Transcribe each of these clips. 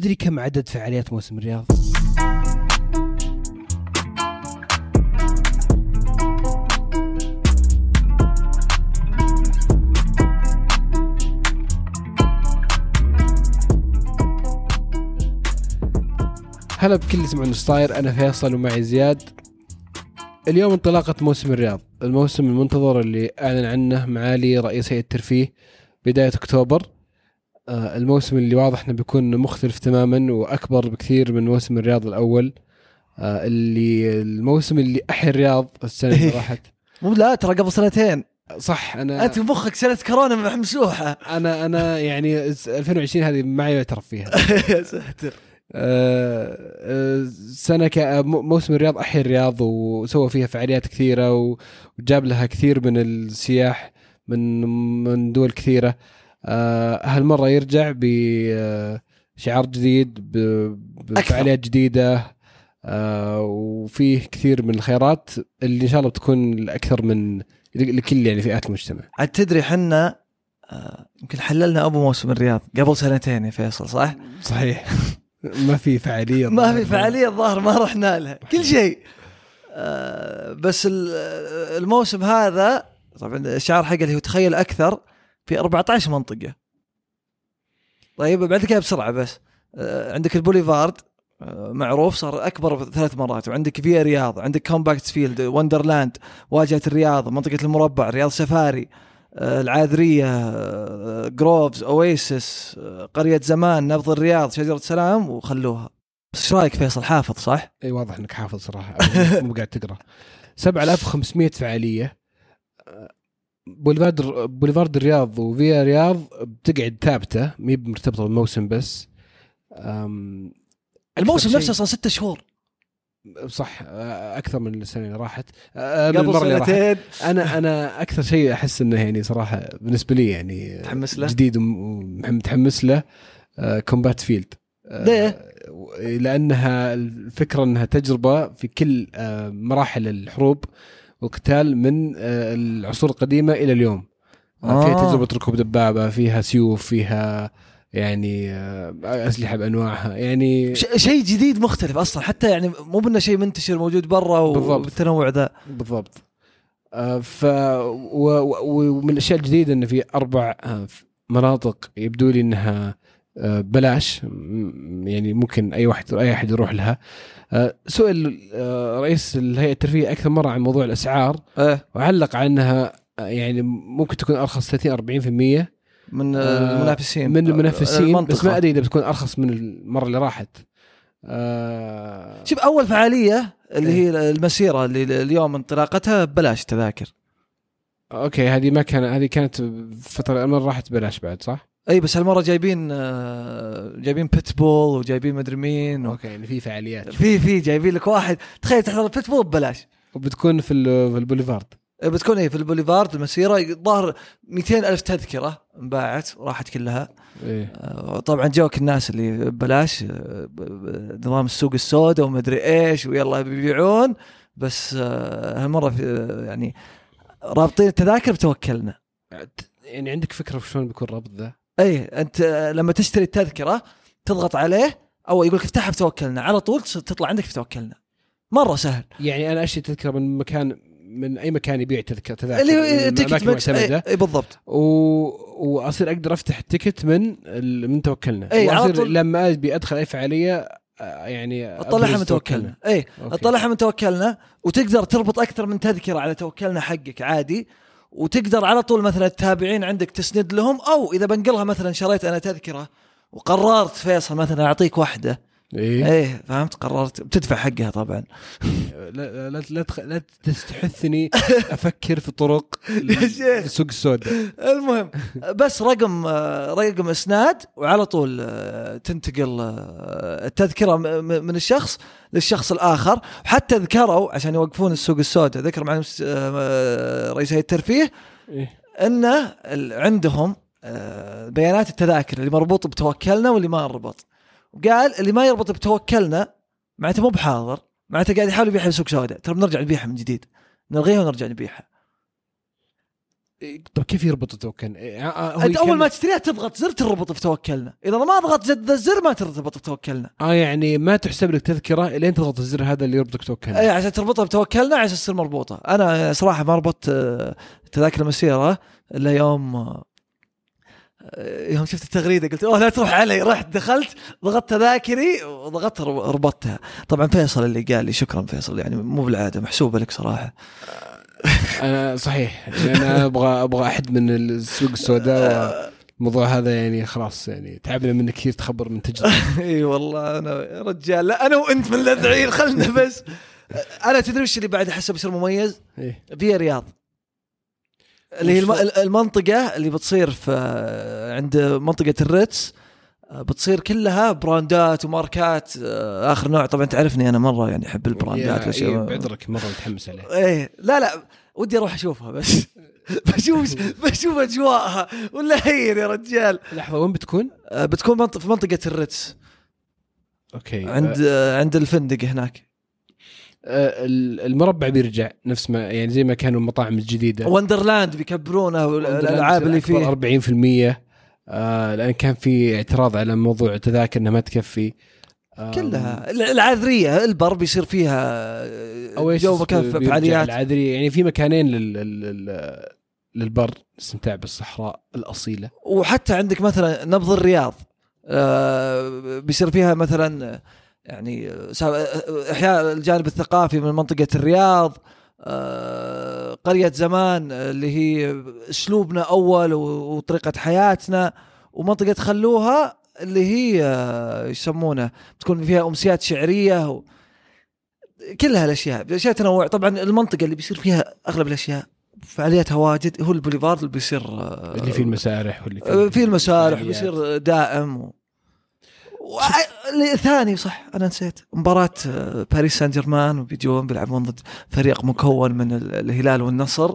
تدري كم عدد فعاليات موسم الرياض؟ هلا بكل اللي يسمعون صاير أنا فيصل ومعي زياد اليوم انطلاقة موسم الرياض الموسم المنتظر اللي أعلن عنه معالي رئيس هيئة الترفيه بداية أكتوبر الموسم اللي واضح إنه بيكون مختلف تماما وأكبر بكثير من موسم الرياض الأول. آه، اللي الموسم اللي أحيا الرياض السنة اللي راحت. مو لا ترى قبل سنتين. صح أنا أنت مخك سنة كورونا ممسوحه أنا أنا يعني 2020 هذه ما يعترف فيها. يا ساتر. آه، آه، م- موسم الرياض أحيا الرياض وسوى فيها فعاليات كثيرة و- وجاب لها كثير من السياح من من دول كثيرة. آه، هالمرة يرجع بشعار جديد ب- بفعاليات جديدة آه، وفيه كثير من الخيارات اللي إن شاء الله بتكون الأكثر من لكل يعني فئات المجتمع. عاد تدري حنا آه، يمكن حللنا أبو موسم الرياض قبل سنتين يا فيصل صح؟ صحيح. ما في فعالية ما في فعالية الظاهر ما رحنا لها كل شيء. آه، بس ال- الموسم هذا طبعا الشعار حقه اللي هو تخيل أكثر في 14 منطقة. طيب بعد كذا بسرعة بس. آه، عندك البوليفارد آه، معروف صار أكبر ثلاث مرات. وعندك فيا رياض عندك كومبات فيلد وندرلاند واجهة الرياض منطقة المربع رياض سفاري آه، العاذرية جروفز اويسس قرية زمان نبض الرياض شجرة سلام وخلوها. بس إيش رأيك فيصل؟ حافظ صح؟ إي واضح إنك حافظ صراحة. مو قاعد تقرأ. 7500 فعالية. بوليفارد بوليفارد الرياض وفيا رياض بتقعد ثابتة مي مرتبطة بالموسم بس. الموسم نفسه صار ستة شهور. صح أكثر من السنة اللي راحت. قبل سنتين. أنا أنا أكثر شيء أحس إنه يعني صراحة بالنسبة لي يعني متحمس له؟ جديد ومتحمس له. كومبات فيلد ليه؟ لأنها الفكرة إنها تجربة في كل مراحل الحروب. والقتال من آه، العصور القديمة إلى اليوم آه. فيها آه. تجربة ركوب دبابة فيها سيوف فيها يعني آه، أسلحة بأنواعها يعني ش- شيء جديد مختلف أصلا حتى يعني مو بأنه شيء منتشر موجود برا. والتنوع ذا بالضبط ف ومن الأشياء الجديدة انه في أربع مناطق يبدو لي إنها بلاش. م- يعني ممكن أي واحد أي أحد يروح لها. آه، سئل آه، رئيس الهيئة الترفيه أكثر مرة عن موضوع الأسعار. إيه. وعلق على انها آه، يعني ممكن تكون أرخص 30 40% من آه، المنافسين. من المنافسين المنطقة. بس ما أدري إذا بتكون أرخص من المرة اللي راحت. آه، شوف أول فعالية اللي إيه. هي المسيرة اللي اليوم انطلاقتها ببلاش تذاكر. okay هذه ما كان هذه كانت فترة المرة راحت بلاش بعد صح؟ أي بس هالمرة جايبين آه، جايبين بيتبول وجايبين مدري مين و... okay يعني في فعاليات. في في جايبين لك واحد. تخيل تحضر البيتبول ببلاش. وبتكون في ال- في البوليفارد. بتكون إيه في البوليفارد. المسيرة الظاهر 200 ألف تذكرة انباعت وراحت كلها. إيه. آه، طبعا جوك الناس اللي ببلاش آه، نظام السوق السوداء ومدري إيش ويلا بيبيعون بس هالمرة يعني رابطين التذاكر بتوكلنا. يعني عندك فكرة شلون بيكون الربط ذا؟ اي أنت لما تشتري التذكرة تضغط عليه أو يقول لك افتحها بتوكلنا. على طول تطلع عندك في توكلنا. مرة سهل. يعني أنا أشتري تذكرة من مكان من أي مكان يبيع تذكره تذاكر اللي من تيكت معتمدة. اي إي بالضبط. و... وأصير أقدر أفتح ال ticket من ال... من توكلنا. إي، على طول. لما أبي أدخل أي فعالية آه، يعني أطلعها من توكلنا. اي. أطلعها من توكلنا وتقدر تربط أكثر من تذكرة على توكلنا حقك عادي. وتقدر على طول مثلا التابعين عندك تسند لهم أو إذا بنقلها مثلا شريت أنا تذكرة وقررت فيصل مثلا أعطيك واحدة إيه. إيه فهمت؟ قررت. بتدفع حقها طبعا. لا لا لا, تخ... لا تستحثني أفكر في طرق. السوق السوداء. المهم بس رقم رقم إسناد وعلى طول آه، تنتقل آه، التذكرة من الشخص للشخص الآخر. وحتى ذكروا عشان يوقفون السوق السوداء ذكر مس- آه، رئيس هيئة الترفيه إيه. إنه عندهم بيانات التذاكر اللي مربوط بتوكلنا واللي ما ربط. وقال اللي ما يربط بتوكلنا معناته مو بحاضر معناته قاعد يحاول يبيعها بسوق سوداء ترى بنرجع نبيعها من جديد. نلغيها ونرجع نبيعها. طب كيف يربط التوكن؟ آه، آه، هو أنت أول ما تشتريها تضغط زر تربط في توكلنا إذا ما ضغطت زر الزر ما ترتبط في توكلنا آه يعني ما تحسب لك تذكرة إلين تضغط الزر هذا اللي يربطك توكن اي عشان تربطها بتوكلنا عشان تصير مربوطة. أنا صراحة ما ربطت آه، تذاكر المسيرة إلا يوم آه، يوم شفت التغريدة قلت أوه لا تروح علي. رحت دخلت ضغطت تذاكري وضغطت رب- ربطتها. طبعا فيصل اللي قال لي شكرا فيصل يعني مو بالعادة محسوبة لك صراحة. أنا صحيح. يعني أنا أبغى أبغى أحد من السوق السوداء والموضوع هذا يعني خلاص يعني تعبنا منك كثير تخبر من تجربة. إي والله أنا يا رجال لا أنا وأنت من اللذعين خلنا بس. أنا تدري وش اللي بعد أحسه بيصير مميز؟ إيه. فيا رياض. اللي هي الم- وش- المنطقة اللي بتصير في عند منطقة الريتس بتصير كلها براندات وماركات آخر نوع. طبعا تعرفني أنا مرة يعني أحب البراندات والاشياء إيه، بعذرك مرة متحمس عليه. إيه. لا لا ودي أروح أشوفها بس. بشوف بشوف أجواءها. ولا هين يا رجال. لحظة وين بتكون؟ آه، بتكون في منطقة الريتس. okay. عند آه، عند الفندق هناك. آه، المربع بيرجع نفس ما يعني زي ما كانوا المطاعم الجديدة. وندرلاند بيكبرونه والالعاب اللي فيه. 40% آه لأن كان في اعتراض على موضوع التذاكر إنها ما تكفي. آم، كلها. العاذرية البر بيصير فيها جو مكان فعاليات. العذرية. يعني في مكانين لل... لل... لل... للبر الاستمتاع بالصحراء الأصيلة. وحتى عندك مثلا نبض الرياض آه، بيصير فيها مثلا يعني سا- إحياء الجانب الثقافي من منطقة الرياض آه، قرية زمان اللي هي أسلوبنا أول وطريقة حياتنا ومنطقة خلوها اللي هي آه، يسمونه تكون فيها أمسيات شعرية و... كل هالأشياء أشياء تنوع طبعا المنطقة اللي بيصير فيها أغلب الأشياء فعالياتها واجد هو البوليفارد اللي بيصير آه، اللي فيه المسارح واللي آه، في المسارح. بيصير دائم و... ثاني صح أنا نسيت. مباراة آه، باريس سان جيرمان وبيجون بيلعبون ضد فريق مكون من ال- الهلال والنصر.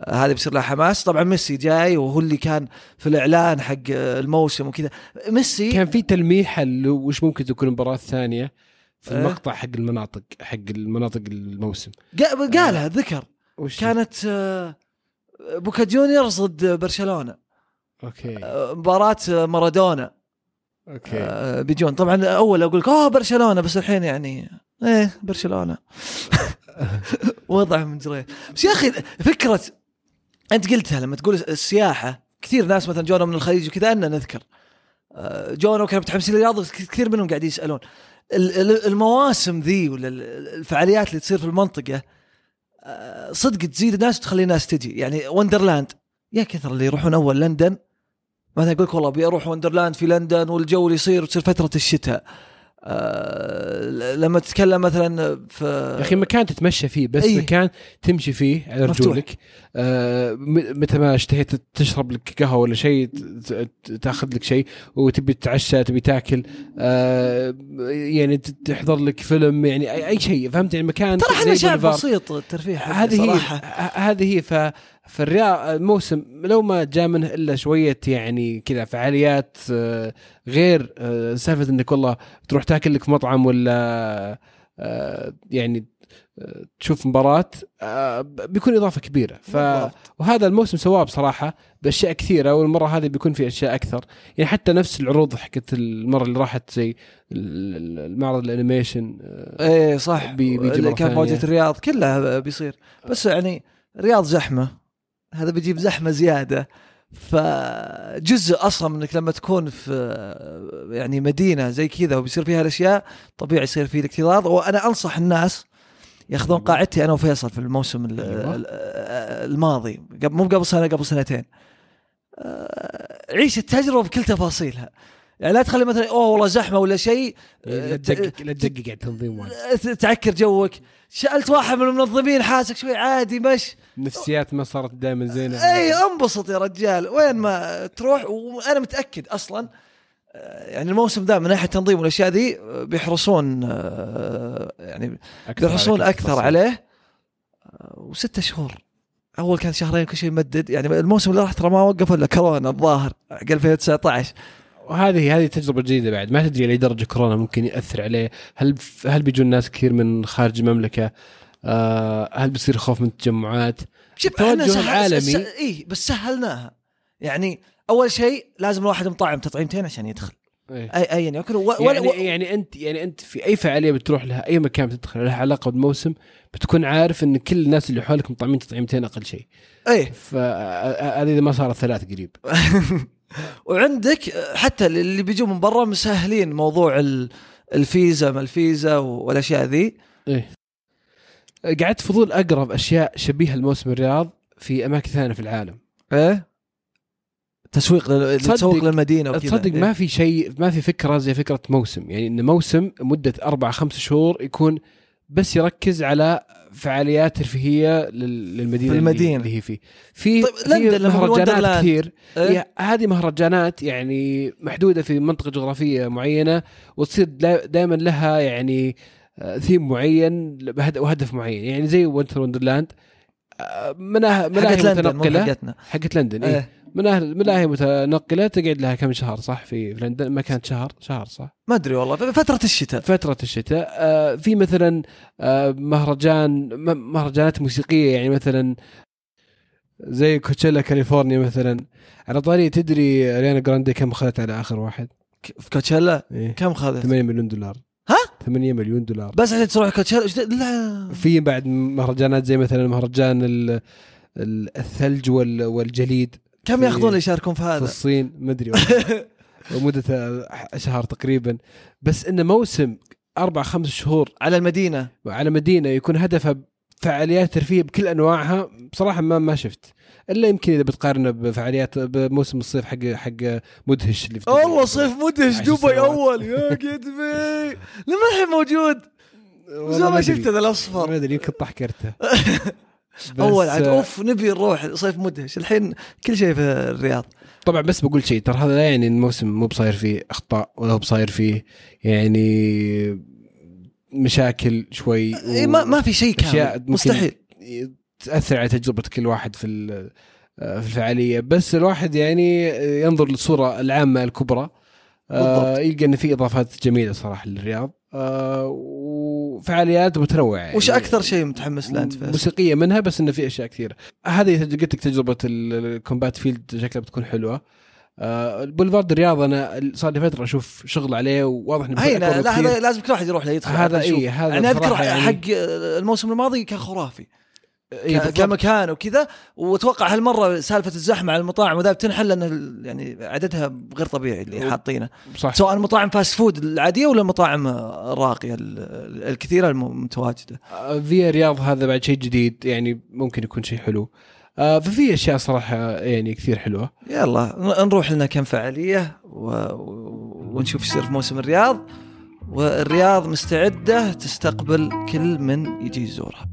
آه، هذه بيصير لها حماس. طبعا ميسي جاي وهو اللي كان في الإعلان حق آه، الموسم وكذا. ميسي كان في تلميح وش ممكن تكون المباراة الثانية في. المقطع حق المناطق حق المناطق الموسم؟ قا- قالها ذكر. وش؟ كانت بوكا جونيورز ضد برشلونة. okay. مباراة آه، مارادونا. okay. آه، بيجون طبعا أول أقول لك اوه برشلونة بس الحين يعني إيه برشلونة. وضع من جريه بس يا أخي فكرة أنت قلتها لما تقول السياحة كثير ناس مثلا جونا من الخليج وكذا ان نذكر. آه، جونا وكانوا متحمسين للرياض كثير منهم قاعدين يسألون. ال- ال- المواسم ذي ولا ال- الفعاليات اللي تصير في المنطقة آه، صدق تزيد الناس وتخلي الناس تجي. يعني Wonderland يا كثر اللي يروحون أول لندن مثلا يقول لك والله أبي أروح Wonderland في لندن والجو اللي يصير وتصير فترة الشتاء آه لما تتكلم مثلا في يا أخي مكان تتمشى فيه بس إيه. مكان تمشي فيه على. رجولك آه متى ما اشتهيت تشرب لك قهوة ولا شيء تأخذ لك شيء وتبي تتعشى تبي تأكل آه يعني تحضر لك فيلم يعني اي, أي شيء فهمت يعني مكان ترى إحنا زي شعب. بسيط الترفيه هذه هي هذه هي ف فالرياض الموسم لو ما جاء منه إلا شوية يعني كذا فعاليات آه، غير آه، سالفة إنك والله تروح تاكل لك في مطعم ولا آه، يعني تشوف مباراة آه، بيكون إضافة كبيرة. ف. وهذا الموسم سواه بصراحة بأشياء كثيرة والمرة هذه بيكون في أشياء أكثر. يعني حتى نفس العروض حقت المرة اللي راحت زي ال- ال- المعرض ال animation آه، إيه صح. بي- بيجي اللي كان. موجود الرياض كلها بيصير. بس يعني الرياض زحمة. هذا بيجيب زحمة زيادة. فجزء أصلا من إنك لما تكون في يعني مدينة زي كذا وبيصير فيها الأشياء طبيعي يصير فيه الاكتظاظ. وأنا أنصح الناس يأخذون قاعدتي أنا وفيصل في الموسم ال- أيوة. ال- الماضي. مو قبل سنة قبل سنتين. آه، عيش التجربة بكل تفاصيلها. يعني لا تخلي مثلا أوه والله زحمة ولا شيء. لا تدقق لا تدقق على التنظيم. تعكر جوك. سألت واحد من المنظمين حاسك شوي عادي مش؟ النفسيات ما صارت دائما زينة. إي انبسط يا رجال. وين ما تروح وأنا متأكد أصلا آه، يعني الموسم ذا من ناحية التنظيم والأشياء ذي آه، بيحرصون آه، يعني أكثر بيحرصون أكثر التفاصيل. عليه. وستة شهور. أول كان شهرين كل شيء يمدد. يعني الموسم اللي راح ترى ما وقف إلا كورونا الظاهر حق 2019 وهذه هذه تجربة جديدة بعد. ما تدري لاي درجة كورونا ممكن يأثر عليه. هل هل بيجون ناس كثير من خارج المملكة؟ آه هل بيصير خوف من التجمعات؟ شوف التوجه سهل العالمي. اي بس سهلناها. يعني أول شيء لازم الواحد مطعم تطعيمتين عشان يدخل. إيه. اي ايا يكن و... يعني, ولا يعني انت يعني أنت في أي فعالية بتروح لها أي مكان بتدخل لها علاقة بالموسم بتكون عارف إن كل الناس اللي حولك مطعمين تطعيمتين أقل شيء. اي فهذه إذا ما صارت ثلاث قريب. وعندك حتى اللي بيجوا من برا مسهلين موضوع ال- الفيزا ما الفيزا والأشياء ذي. إيه. قعدت فضول أقرب أشياء شبيهه لموسم الرياض في أماكن ثانية في العالم. إيه؟ تسويق لل... تسوق للمدينة وكذا. تصدق إيه. ما في شيء ما في فكرة زي فكرة موسم. يعني إن موسم مدة أربع خمس شهور يكون بس يركز على فعاليات ترفيهية لل- للمدينة المدينة. اللي هي فيه في طيب، في مهرجانات. كثير؟ هي هذه مهرجانات يعني محدودة في منطقة جغرافية معينة وتصير دائما لها يعني آه، ثيم معين بهد- وهدف معين يعني زي Winter Wonderland آه، ملاهي حقت لندن متنقلة. حقتنا. حقت لندن إيه. إيه. ما هي ملاهي متنقلة تقعد لها كم شهر صح في لندن؟ ما كانت شهر؟ شهر صح. ما أدري والله فترة الشتاء. فترة الشتاء. آه، في مثلا آه، مهرجان مهرجانات موسيقية يعني مثلا زي Coachella كاليفورنيا مثلا. على طاري تدري ريانا جراندي كم أخذت على آخر واحد؟ في كوتشيلا؟ إيه. كم خذت 8 مليون دولار. ها؟ 8 مليون دولار. بس عشان تروح كوتشيلا لا. في بعد مهرجانات زي مثلا مهرجان ال- ال- الثلج وال- والجليد. كم في- ياخذون يشاركون في في هذا الصين ما أدري. ومدة شهر تقريبا. بس إنه موسم أربع خمس شهور. على المدينة. على مدينة يكون هدفها فعاليات ترفيه بكل أنواعها بصراحة ما ما شفت. إلا يمكن إذا بتقارنه بفعاليات بموسم الصيف حق حق مدهش اللي في. والله صيف مدهش دبي. أول. يا قدمي لما الحين موجود. زي ما ما أدري. شفت هذا الأصفر. ما أدري يمكن طحكرته. أول عاد آه، أوف نبي نروح صيف مدهش. الحين كل شيء في الرياض. طبعا بس بقول شيء ترى هذا لا يعني الموسم مو بصاير فيه أخطاء ولا هو بصاير فيه يعني مشاكل شوي إيه ما ما في شيء كامل. مستحيل. تأثر على تجربة كل واحد في في الفعالية. بس الواحد يعني ينظر للصورة العامة الكبرى. آه بالضبط. يلقى إن في إضافات جميلة صراحة للرياض. آه وفعاليات متنوعة يعني. وش أكثر شيء متحمس له أنت؟ موسيقية منها بس انه في أشياء كثيرة. هذه قلت لك تجربة ال- ال Combat Field شكلها بتكون حلوة. آه البوليفارد الرياض أنا صار لي فترة أشوف شغل عليه وواضح انه لا بكثير. هذا لازم كل واحد يروح له يدخل هذا اي. هذا أنا اذكر يعني حق الموسم الماضي كان خرافي إيه. كمكان وكذا وأتوقع هالمرة سالفة الزحمة على المطاعم وذا بتنحل لأن يعني عددها غير طبيعي اللي حاطينه صح سواء المطاعم fast food العادية ولا المطاعم الراقيه ال- الكثيرة المتواجدة في رياض هذا بعد شيء جديد يعني ممكن يكون شيء حلو آه ففي أشياء صراحة يعني كثير حلوة يلا نروح لنا كم فعالية. و- ونشوف إيش يصير في موسم الرياض والرياض مستعدة تستقبل كل من يجي يزورها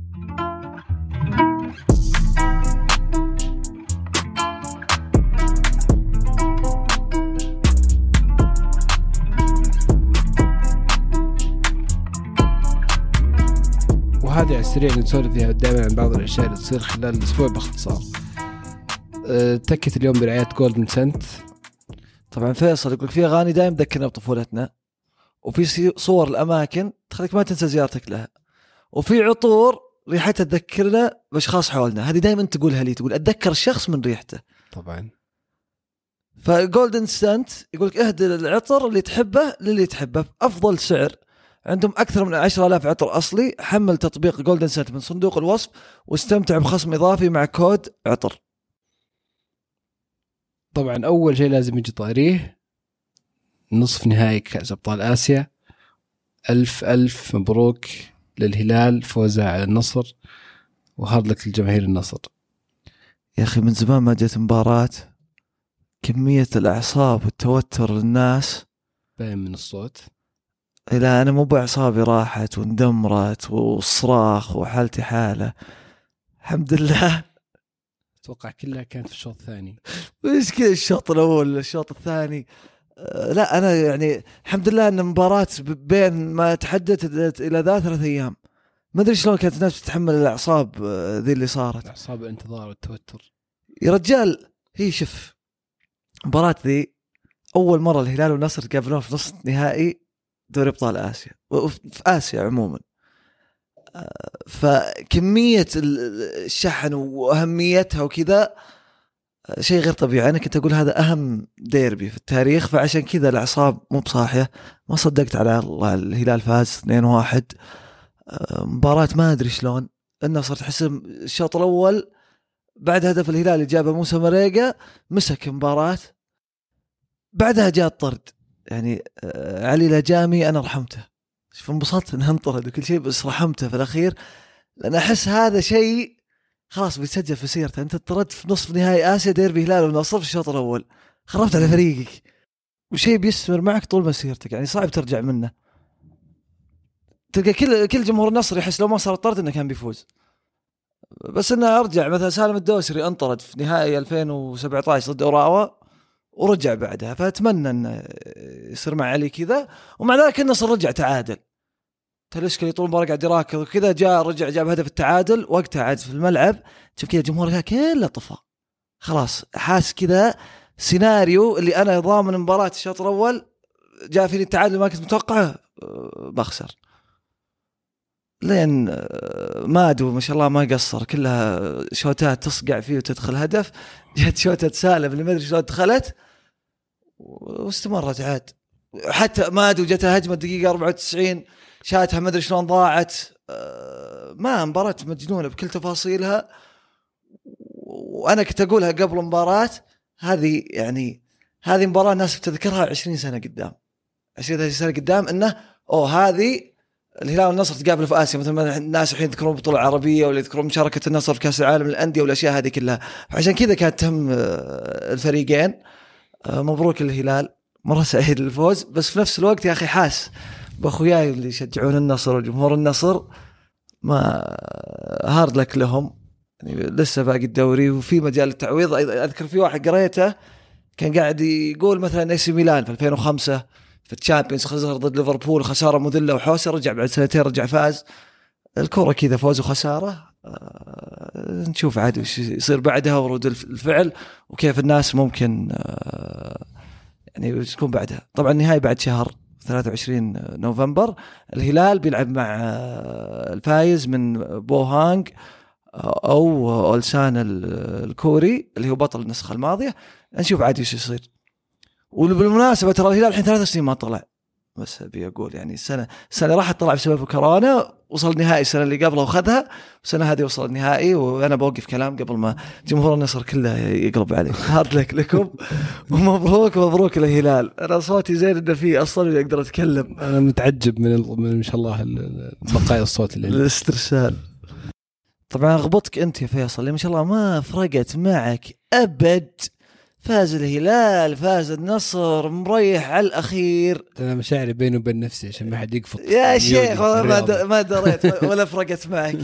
السريع نسولف فيها دائما عن بعض الأشياء اللي تصير خلال الأسبوع باختصار. آه تكت اليوم برعاية جولدن سنت طبعا فيصل يقول لك في أغاني دائما تذكرنا بطفولتنا وفي صور الأماكن تخليك ما تنسى زيارتك لها. وفي عطور ريحتها تذكرنا بأشخاص حولنا. هذه دائما تقولها لي تقول أتذكر الشخص من ريحته. طبعا. ف Golden Scent يقول لك اهدي العطر اللي تحبه للي تحبه. بافضل سعر عندهم أكثر من 10000 عطر أصلي حمل تطبيق Golden Scent من صندوق الوصف واستمتع بخصم إضافي مع كود عطر. طبعا أول شيء لازم يجي طاريه نصف نهائي كأس أبطال آسيا. ألف ألف مبروك للهلال فوزه على النصر وهارد لك لجماهير النصر. يا أخي من زمان ما جت مباراة كمية الأعصاب والتوتر للناس. باين من الصوت. لا أنا مو باعصابي راحت واندمرت والصراخ وحالتي حالة. الحمد لله. أتوقع كلها كانت في الشوط الثاني. إيش كذا الشوط الأول الشوط الثاني؟ آه، لا أنا يعني الحمد لله أن المباراة ب- بين ما تحددت إلى ذا ثلاث أيام. ما أدري شلون كانت الناس تتحمل الأعصاب آه، ذي اللي صارت. اعصاب الانتظار والتوتر. يا رجال هي شوف مباراة ذي أول مرة الهلال والنصر يقابلون في نصف نهائي دوري أبطال آسيا وفي آسيا عموما. آه، فكمية ال- الشحن وأهميتها وكذا آه، شيء غير طبيعي. أنا كنت أقول هذا أهم ديربي في التاريخ فعشان كذا الأعصاب مو بصاحية. ما صدقت على الله الهلال فاز 2-1 آه، مباراة ما أدري شلون النصر تحس الشوط الأول بعد هدف الهلال اللي جابه موسى مريقة مسك مباراة. بعدها جاء الطرد. يعني آه، علي لجامي أنا رحمته. شوف انبسطت إنه انطرد وكل شيء بس رحمته في الأخير. لأن أحس هذا شيء خلاص بيتسجل في سيرته. أنت طردت في نصف نهائي آسيا ديربي هلال والنصر في الشوط الأول. خربت على فريقك. وشيء بيستمر معك طول مسيرتك يعني صعب ترجع منه. تلقى كل كل جمهور النصر يحس لو ما صار الطرد إنه كان بيفوز. بس إنه أرجع مثلا سالم الدوسري انطرد في نهائي 2017 ضد أوراوا. ورجع بعدها. فأتمنى انه يصير مع علي كذا ومع ذلك النصر رجع تعادل. تلسكلي طول المباراه قاعد يراكض وكذا جاء رجع جاب هدف التعادل وقتها عاد في الملعب شوف كذا جمهور الهلال كله طفى خلاص حاس كذا سيناريو اللي أنا ضامن مباراة الشوط الأول جاء فيني التعادل ما كنت متوقعه بخسر. لين مادو ما شاء الله ما قصر كلها شوتات تصقع فيه وتدخل هدف. جت شوتة سالم اللي ما أدري شلون دخلت. واستمرت عاد. حتى مادو جتها هجمة دقيقة 94 شاتها ما أدري شلون ضاعت. أه، ما مباراة مجنونة بكل تفاصيلها. وأنا كنت أقولها قبل المباراة هذه يعني هذه مباراة الناس بتذكرها 20 سنة قدام. 20 30 سنة قدام إنه أوه هذه الهلال والنصر تقابلوا في آسيا. مثل ما الناس الحين يذكرون البطولة العربية ولا يذكرون مشاركة النصر في كأس العالم للأندية والأشياء هذه كلها. فعشان كذا كانت تهم آه، الفريقين. آه، مبروك للهلال مرة سعيد للفوز. بس في نفس الوقت يا أخي حاس بأخوياي اللي يشجعون النصر وجمهور النصر ما hard luck لهم. يعني لسه باقي الدوري وفي مجال للتعويض أيضاً أذكر في واحد قريته كان قاعد يقول مثلا AC Milan في 2005 في ال Champions خسر ضد ليفربول خسارة مذلة وحوسة رجع بعد سنتين رجع فاز. الكره كذا فوز وخسارة. آه، نشوف عاد وش يصير بعدها ورود الف- الفعل وكيف الناس ممكن آه، يعني تكون بعدها. طبعا النهائي بعد شهر 23 نوفمبر الهلال بيلعب مع آه، الفايز من بوهانج أو أولسان ال- الكوري اللي هو بطل النسخة الماضية. نشوف عاد إيش يصير. وبالمناسبة ترى الهلال الحين ثلاث سنين ما طلع. بس أبي أقول يعني السنة السنة راحت طلع بسبب كورونا وصل النهائي السنة اللي قبلها وخذها والسنة هذه وصل النهائي وأنا بوقف كلام قبل ما جمهور النصر كله يقلب علي. هارد لك لكم. ومبروك مبروك الهلال. أنا صوتي زين إنه فيه أصلا أقدر أتكلم. أنا متعجب من ال- من ما شاء الله ال- ال- بقايا الصوت اللي. الاسترسال. طبعا أغبطك أنت يا فيصل ما شاء الله ما فرقت معك أبد. فاز الهلال فاز النصر مريح على الأخير. أنا مشاعري بيني وبين نفسي عشان ما حد يقفط يا شيخ والله ما ما دريت ولا فرقت معك.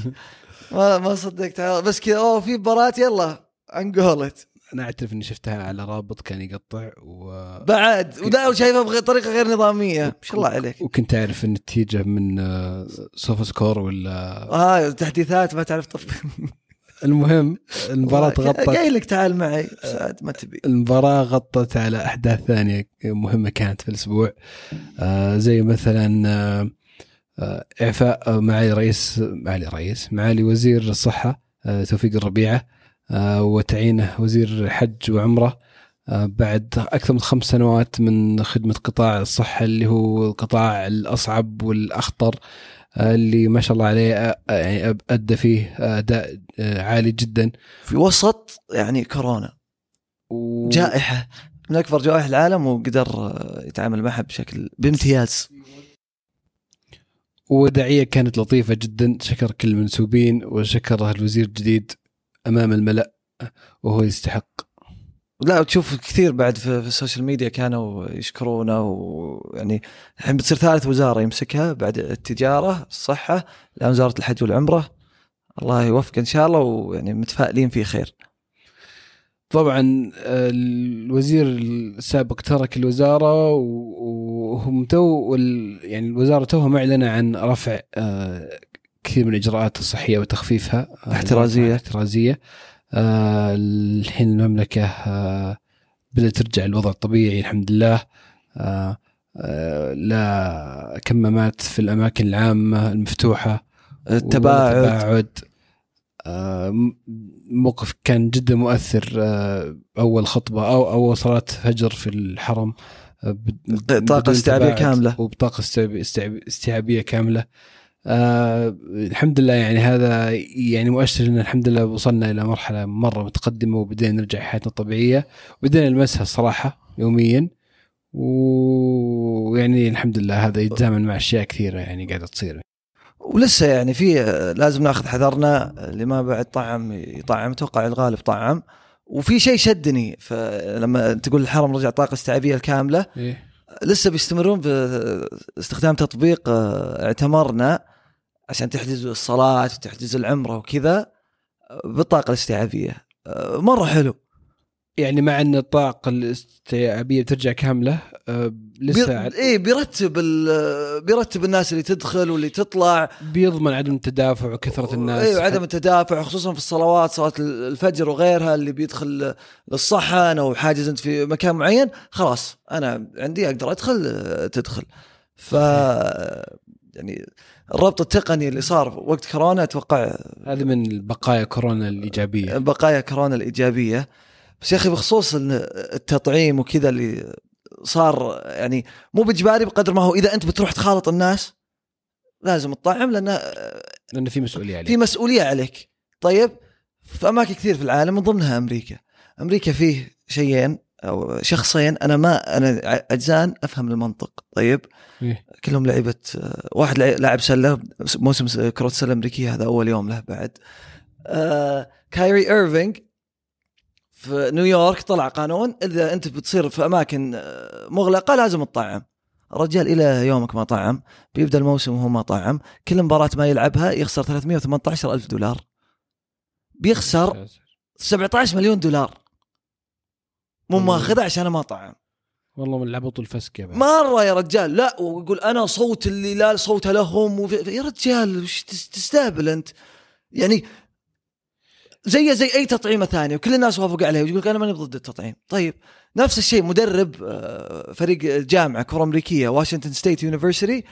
ما ما صدقت. بس كذا أوه في مباراة يلا انقولت. أنا أعترف إني شفتها على رابط كان يقطع و... بعد ولا وشايفها بطريقه غير نظامية. ما شاء الله عليك. وكنت أعرف النتيجة من آه، SofaScore ولا آه تحديثات ما تعرف طف المهم المباراة غطت قايل لك تعال معي. بس عاد ما تبي. المباراة غطت على أحداث ثانية مهمة كانت في الأسبوع. آه زي مثلا آه آه إعفاء معالي رئيس معالي رئيس معالي وزير الصحة آه توفيق الربيعة وتعيينه وزير حج وعمرة. بعد أكثر من خمس سنوات من خدمة قطاع الصحة اللي هو القطاع الأصعب والأخطر اللي ما شاء الله عليه يعني أدى فيه أداء آه، عالي جدا. في وسط يعني كورونا. و... جائحة. من أكبر جوائح العالم وقدر يتعامل معها بشكل بامتياز. وداعية كانت لطيفة جدا. شكر كل المنسوبين وشكر الوزير الجديد أمام الملأ وهو يستحق. لا وتشوف كثير بعد في, في ال social media كانوا يشكرونه ويعني الحين بتصير ثالث وزارة يمسكها بعد التجارة الصحة الآن وزارة الحج والعمرة. الله يوفقه إن شاء الله ويعني متفائلين فيه خير. طبعا الوزير السابق ترك الوزارة و- وهم تو يعني الوزارة توها معلنة عن رفع آه، كثير من الإجراءات الصحية وتخفيفها. آه، احترازية. آه، الحين المملكة آه، بدأت ترجع الوضع الطبيعي الحمد لله. آه، لا كمامات في الأماكن العامة المفتوحة التباعد. والتباعد. م- موقف كان جدا مؤثر أول خطبة أو أول صلاة فجر في الحرم استيعابية تباعد كاملة. وبطاقة استيعاب- استيعاب- استيعابية كاملة. آه الحمد لله يعني هذا يعني مؤشر إن الحمد لله وصلنا إلى مرحلة مرة متقدمة وبدينا نرجع حياتنا الطبيعية وبدينا نلمسها الصراحه يوميا. ويعني الحمد لله هذا يتزامن مع أشياء كثيرة يعني قاعدة تصير. ولسه يعني في لازم ناخذ حذرنا اللي ما بعد طعم يطعم أتوقع الغالب طعم. وفي شيء شدني فلما تقول الحرم رجع طاقة استيعابية الكاملة. إيه؟ لسه بيستمرون باستخدام تطبيق آه، اعتمرنا. عشان تحجز الصلاة وتحجز العمرة وكذا بالطاقة الاستيعابية. مرة حلو. يعني مع إن الطاقة الاستيعابية بترجع كاملة آه لسه بي... إيه بيرتب ال... بيرتب الناس اللي تدخل واللي تطلع. بيضمن عدم التدافع وكثرة الناس. أيوه عدم التدافع خصوصا في الصلوات صلاة الفجر وغيرها اللي بيدخل للصحن أو حاجز أنت في مكان معين خلاص أنا عندي أقدر أدخل آه، تدخل. ف يعني الربط التقني اللي صار وقت كورونا أتوقع هذه من بقايا كورونا الإيجابية. بقايا كورونا الإيجابية. بس يا أخي بخصوص التطعيم وكذا اللي صار يعني مو بإجباري بقدر ما هو إذا أنت بتروح تخالط الناس لازم تطعم لأن لأنه في مسؤولية عليك. في مسؤولية عليك. طيب في أماكن كثير في العالم من ضمنها أمريكا. أمريكا فيه شيئين. أو شخصين أنا ما أنا عجزان أفهم المنطق. طيب؟ إيه؟ كلهم لعيبة واحد لع- لاعب سلة موسم كرة السله الامريكيه هذا أول يوم له بعد. آه كايري ايرفينج في نيويورك طلع قانون إذا أنت بتصير في أماكن آه، مغلقة لازم تطعم. الرجال إلى يومك ما طعم بيبدأ الموسم وهو ما طعم كل مباراة ما يلعبها يخسر 318 ألف دولار. بيخسر 17 مليون دولار. مو والله. ماخذها عشان ما طعم والله من العبط والفسق يا. مرة يا رجال. لا ويقول أنا صوت اللي لا صوت لهم وفي يا رجال وش تس- تستهبل أنت؟ يعني زي زي أي تطعيمه ثانية وكل الناس وافقوا عليه ويقول لك أنا ماني ضد التطعيم. طيب نفس الشيء مدرب آه، فريق جامعه كرة أمريكية Washington State University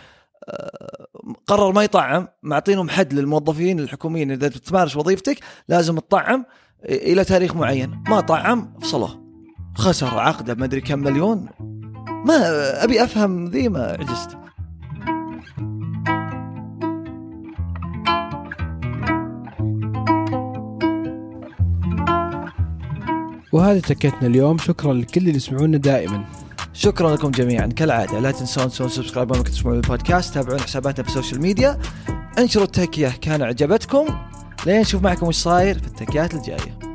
قرر ما يطعم معطينهم حد للموظفين الحكوميين إذا تمارس وظيفتك لازم تطعم إلى تاريخ معين. ما طعم فصله. خسر عقده ما أدري كم مليون. ما أبي أفهم ذي ما عجزت. وهذه تكتنا اليوم. شكرا لكل اللي يسمعونا دائما. شكرا لكم جميعا. كالعادة لا تنسون تسوون subscribe وما تسمعون البودكاست. تابعون حساباتنا في ال social media انشروا التكية كان عجبتكم لين نشوف معكم وش صاير في التكيات الجاية.